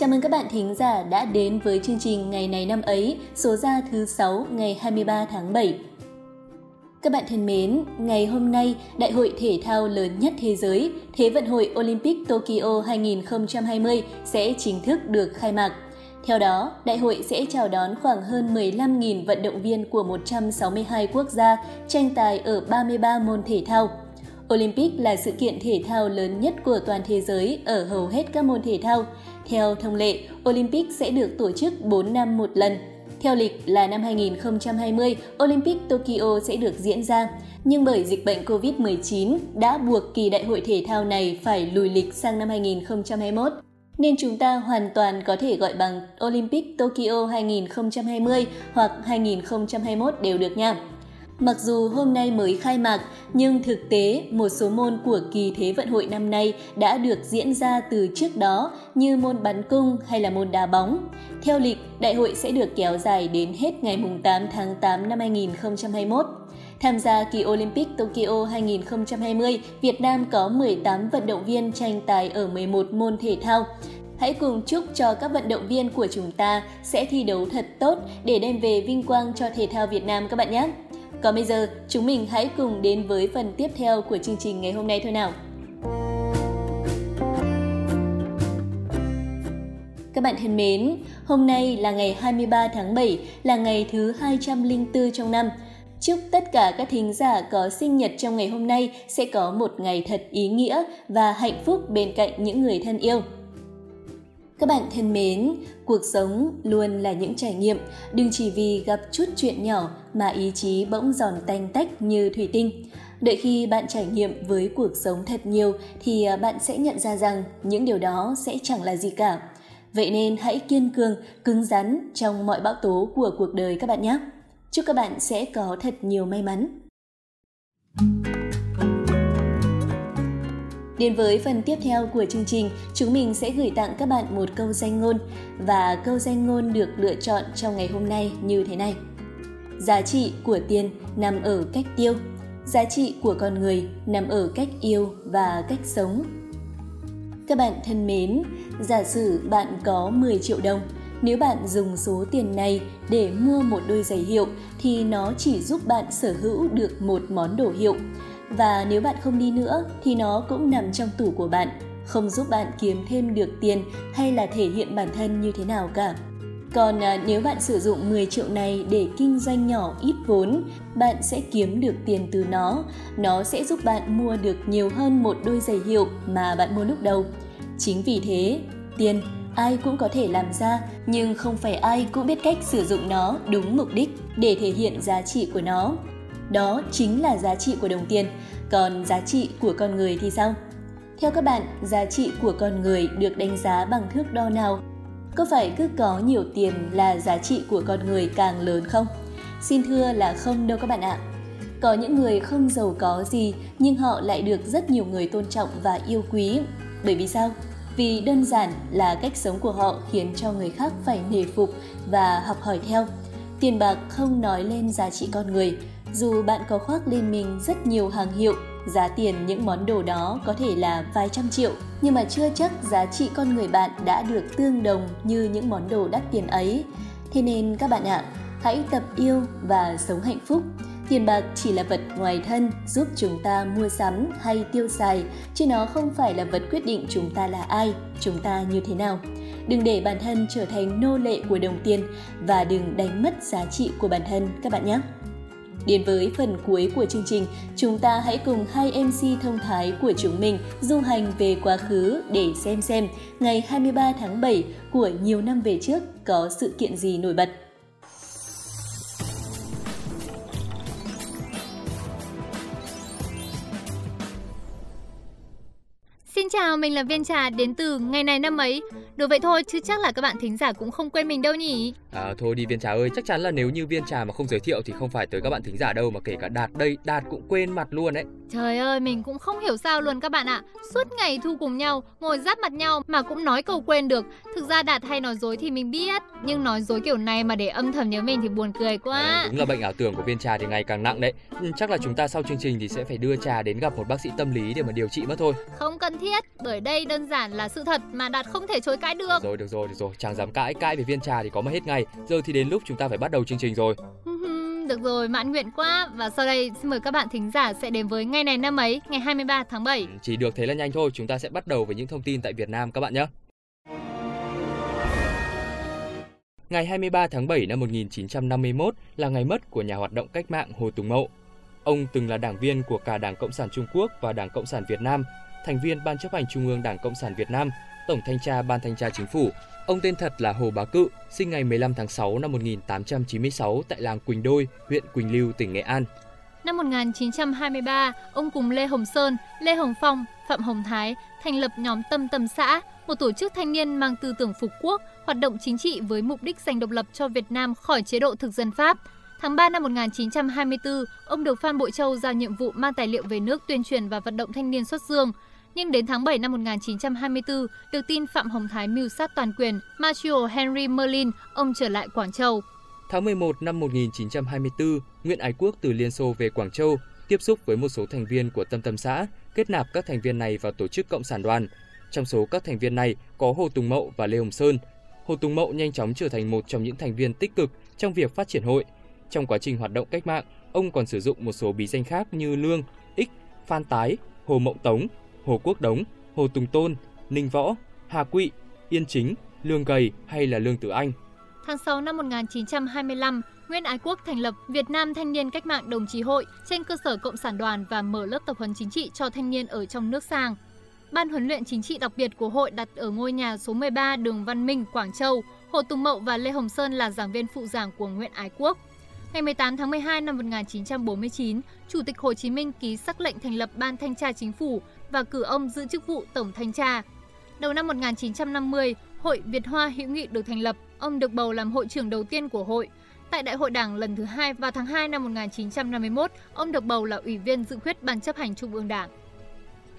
Chào mừng các bạn thính giả đã đến với chương trình Ngày này năm ấy, số ra thứ 6 ngày 23 tháng 7. Các bạn thân mến, ngày hôm nay, đại hội thể thao lớn nhất thế giới, Thế vận hội Olympic Tokyo 2020 sẽ chính thức được khai mạc. Theo đó, đại hội sẽ chào đón khoảng hơn 15.000 vận động viên của 162 quốc gia tranh tài ở 33 môn thể thao. Olympic là sự kiện thể thao lớn nhất của toàn thế giới ở hầu hết các môn thể thao. Theo thông lệ, Olympic sẽ được tổ chức 4 năm một lần. Theo lịch là năm 2020, Olympic Tokyo sẽ được diễn ra, nhưng bởi dịch bệnh COVID-19 đã buộc kỳ đại hội thể thao này phải lùi lịch sang năm 2021 nên chúng ta hoàn toàn có thể gọi bằng Olympic Tokyo 2020 hoặc 2021 đều được nha. Mặc dù hôm nay mới khai mạc, nhưng thực tế một số môn của kỳ Thế vận hội năm nay đã được diễn ra từ trước đó như môn bắn cung hay là môn đá bóng. Theo lịch, đại hội sẽ được kéo dài đến hết ngày 8 tháng 8 năm 2021. Tham gia kỳ Olympic Tokyo 2020, Việt Nam có 18 vận động viên tranh tài ở 11 môn thể thao. Hãy cùng chúc cho các vận động viên của chúng ta sẽ thi đấu thật tốt để đem về vinh quang cho thể thao Việt Nam các bạn nhé. Còn bây giờ, chúng mình hãy cùng đến với phần tiếp theo của chương trình ngày hôm nay thôi nào. Các bạn thân mến, hôm nay là ngày 23 tháng 7, là ngày thứ 204 trong năm. Chúc tất cả các thính giả có sinh nhật trong ngày hôm nay sẽ có một ngày thật ý nghĩa và hạnh phúc bên cạnh những người thân yêu. Các bạn thân mến, cuộc sống luôn là những trải nghiệm, đừng chỉ vì gặp chút chuyện nhỏ mà ý chí bỗng giòn tanh tách như thủy tinh. Đợi khi bạn trải nghiệm với cuộc sống thật nhiều thì à, bạn sẽ nhận ra rằng những điều đó sẽ chẳng là gì cả. Vậy nên hãy kiên cường, cứng rắn trong mọi bão tố của cuộc đời các bạn nhé. Chúc các bạn sẽ có thật nhiều may mắn. Đến với phần tiếp theo của chương trình, chúng mình sẽ gửi tặng các bạn một câu danh ngôn và câu danh ngôn được lựa chọn trong ngày hôm nay như thế này. Giá trị của tiền nằm ở cách tiêu, giá trị của con người nằm ở cách yêu và cách sống. Các bạn thân mến, giả sử bạn có 10 triệu đồng, nếu bạn dùng số tiền này để mua một đôi giày hiệu thì nó chỉ giúp bạn sở hữu được một món đồ hiệu và nếu bạn không đi nữa thì nó cũng nằm trong tủ của bạn, không giúp bạn kiếm thêm được tiền hay là thể hiện bản thân như thế nào cả. Còn à, nếu bạn sử dụng 10 triệu này để kinh doanh nhỏ ít vốn, bạn sẽ kiếm được tiền từ nó. Nó sẽ giúp bạn mua được nhiều hơn một đôi giày hiệu mà bạn mua lúc đầu. Chính vì thế, tiền ai cũng có thể làm ra, nhưng không phải ai cũng biết cách sử dụng nó đúng mục đích để thể hiện giá trị của nó. Đó chính là giá trị của đồng tiền. Còn giá trị của con người thì sao? Theo các bạn, giá trị của con người được đánh giá bằng thước đo nào? Có phải cứ có nhiều tiền là giá trị của con người càng lớn không? Xin thưa là không đâu các bạn ạ. Có những người không giàu có gì nhưng họ lại được rất nhiều người tôn trọng và yêu quý. Bởi vì sao? Vì đơn giản là cách sống của họ khiến cho người khác phải nể phục và học hỏi theo. Tiền bạc không nói lên giá trị con người, dù bạn có khoác lên mình rất nhiều hàng hiệu, giá tiền những món đồ đó có thể là vài trăm triệu, nhưng mà chưa chắc giá trị con người bạn đã được tương đồng như những món đồ đắt tiền ấy. Thế nên các bạn ạ, hãy tập yêu và sống hạnh phúc. Tiền bạc chỉ là vật ngoài thân giúp chúng ta mua sắm hay tiêu xài, chứ nó không phải là vật quyết định chúng ta là ai, chúng ta như thế nào. Đừng để bản thân trở thành nô lệ của đồng tiền và đừng đánh mất giá trị của bản thân các bạn nhé. Đến với phần cuối của chương trình, chúng ta hãy cùng hai MC thông thái của chúng mình du hành về quá khứ để xem xem ngày 23 tháng 7 của nhiều năm về trước có sự kiện gì nổi bật. Chào, mình là Viên Trà đến từ ngày này năm ấy. Đối vậy thôi chứ chắc là các bạn thính giả cũng không quên mình đâu nhỉ? À thôi đi Viên Trà ơi, chắc chắn là nếu như Viên Trà mà không giới thiệu thì không phải tới các bạn thính giả đâu mà kể cả Đạt đây, Đạt cũng quên mặt luôn đấy. Trời ơi, mình cũng không hiểu sao luôn các bạn ạ. Suốt ngày thu cùng nhau, ngồi giáp mặt nhau mà cũng nói câu quên được. Thực ra Đạt hay nói dối thì mình biết, nhưng nói dối kiểu này mà để âm thầm nhớ mình thì buồn cười quá. À, đúng là bệnh ảo tưởng của Viên Trà thì ngày càng nặng đấy. Nhưng chắc là chúng ta sau chương trình thì sẽ phải đưa Trà đến gặp một bác sĩ tâm lý để mà điều trị mất thôi. Không cần thiết, bởi đây đơn giản là sự thật mà Đạt không thể chối cãi được. Rồi được rồi, được rồi, chẳng dám cãi, cãi về viên trà thì có mà hết ngày. Giờ thì đến lúc chúng ta phải bắt đầu chương trình rồi. được rồi, mãn nguyện quá. Và sau đây xin mời các bạn thính giả sẽ đến với ngày này năm ấy, ngày 23 tháng 7. Ừ, chỉ được thế là nhanh thôi, chúng ta sẽ bắt đầu với những thông tin tại Việt Nam các bạn nhé. Ngày 23 tháng 7 năm 1951 là ngày mất của nhà hoạt động cách mạng Hồ Tùng Mậu. Ông từng là đảng viên của cả Đảng Cộng sản Trung Quốc và Đảng Cộng sản Việt Nam, thành viên Ban chấp hành Trung ương Đảng Cộng sản Việt Nam, Tổng thanh tra Ban thanh tra Chính phủ. Ông tên thật là Hồ Bá Cự, sinh ngày 15 tháng 6 năm 1896 tại làng Quỳnh Đôi, huyện Quỳnh Lưu, tỉnh Nghệ An. Năm 1923, ông cùng Lê Hồng Sơn, Lê Hồng Phong, Phạm Hồng Thái thành lập nhóm Tâm Tâm xã, một tổ chức thanh niên mang tư tưởng phục quốc, hoạt động chính trị với mục đích giành độc lập cho Việt Nam khỏi chế độ thực dân Pháp. Tháng 3 năm 1924, ông được Phan Bội Châu giao nhiệm vụ mang tài liệu về nước tuyên truyền và vận động thanh niên xuất dương. Nhưng đến tháng 7 năm 1924, được tin Phạm Hồng Thái mưu sát toàn quyền, Marshal Henry Merlin, ông trở lại Quảng Châu. Tháng 11 năm 1924, Nguyễn Ái Quốc từ Liên Xô về Quảng Châu, tiếp xúc với một số thành viên của Tâm Tâm xã, kết nạp các thành viên này vào tổ chức Cộng sản đoàn. Trong số các thành viên này có Hồ Tùng Mậu và Lê Hồng Sơn. Hồ Tùng Mậu nhanh chóng trở thành một trong những thành viên tích cực trong việc phát triển hội. Trong quá trình hoạt động cách mạng, ông còn sử dụng một số bí danh khác như Lương, Ích, Phan Tái, Hồ Mậu Tống, Hồ Quốc Đống, Hồ Tùng Tôn, Ninh Võ, Hà Quỵ, Yên Chính, Lương Gầy hay là Lương Tử Anh. Tháng 6 năm 1925, Nguyễn Ái Quốc thành lập Việt Nam Thanh niên Cách mạng Đồng chí Hội trên cơ sở Cộng sản đoàn và mở lớp tập huấn chính trị cho thanh niên ở trong nước sang. Ban huấn luyện chính trị đặc biệt của hội đặt ở ngôi nhà số 13 đường Văn Minh, Quảng Châu. Hồ Tùng Mậu và Lê Hồng Sơn là giảng viên phụ giảng của Nguyễn Ái Quốc. Ngày 18 tháng 12 năm 1949, Chủ tịch Hồ Chí Minh ký sắc lệnh thành lập Ban Thanh tra Chính phủ và cử ông giữ chức vụ Tổng Thanh tra. Đầu năm 1950, Hội Việt Hoa Hữu Nghị được thành lập, ông được bầu làm hội trưởng đầu tiên của hội. Tại Đại hội Đảng lần thứ hai vào tháng 2 năm 1951, ông được bầu là Ủy viên dự khuyết Ban chấp hành Trung ương Đảng.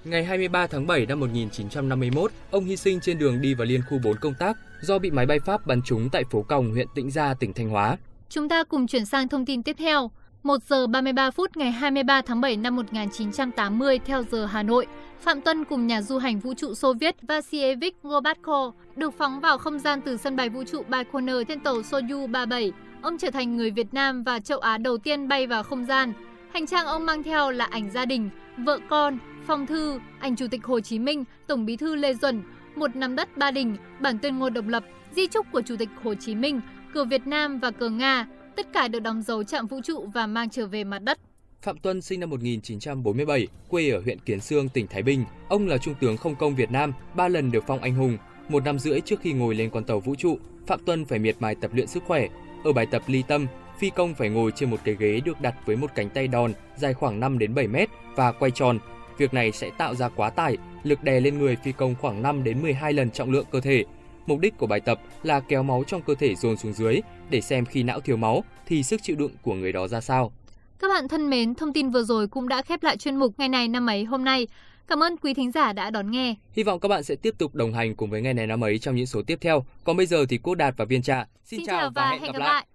Ngày 23 tháng 7 năm 1951, ông hy sinh trên đường đi vào liên khu 4 công tác do bị máy bay Pháp bắn trúng tại phố Còng, huyện Tĩnh Gia, tỉnh Thanh Hóa. Chúng ta cùng chuyển sang thông tin tiếp theo. 1 giờ 33 phút ngày 23 tháng 7 năm 1980 theo giờ Hà Nội, Phạm Tuân cùng nhà du hành vũ trụ Xô Viết Vasievich Gorbatko được phóng vào không gian từ sân bay vũ trụ Baikonur trên tàu Soyuz 37. Ông trở thành người Việt Nam và châu Á đầu tiên bay vào không gian. Hành trang ông mang theo là ảnh gia đình, vợ con, phong thư, ảnh Chủ tịch Hồ Chí Minh, Tổng Bí thư Lê Duẩn, một nắm đất Ba Đình, bản tuyên ngôn độc lập, di trúc của Chủ tịch Hồ Chí Minh, cờ Việt Nam và cờ Nga, tất cả được đóng dấu chạm vũ trụ và mang trở về mặt đất. Phạm Tuân sinh năm 1947, quê ở huyện Kiến Sương, tỉnh Thái Bình. Ông là trung tướng không công Việt Nam, ba lần được phong anh hùng. Một năm rưỡi trước khi ngồi lên con tàu vũ trụ, Phạm Tuân phải miệt mài tập luyện sức khỏe. Ở bài tập ly tâm, phi công phải ngồi trên một cái ghế được đặt với một cánh tay đòn dài khoảng 5 đến 7 mét và quay tròn. Việc này sẽ tạo ra quá tải, lực đè lên người phi công khoảng 5 đến 12 lần trọng lượng cơ thể. Mục đích của bài tập là kéo máu trong cơ thể dồn xuống dưới để xem khi não thiếu máu thì sức chịu đựng của người đó ra sao. Các bạn thân mến, thông tin vừa rồi cũng đã khép lại chuyên mục ngày này năm ấy hôm nay. Cảm ơn quý thính giả đã đón nghe. Hy vọng các bạn sẽ tiếp tục đồng hành cùng với ngày này năm ấy trong những số tiếp theo. Còn bây giờ thì Quốc Đạt và Viên Trà. Xin, Xin chào và hẹn gặp lại. lại.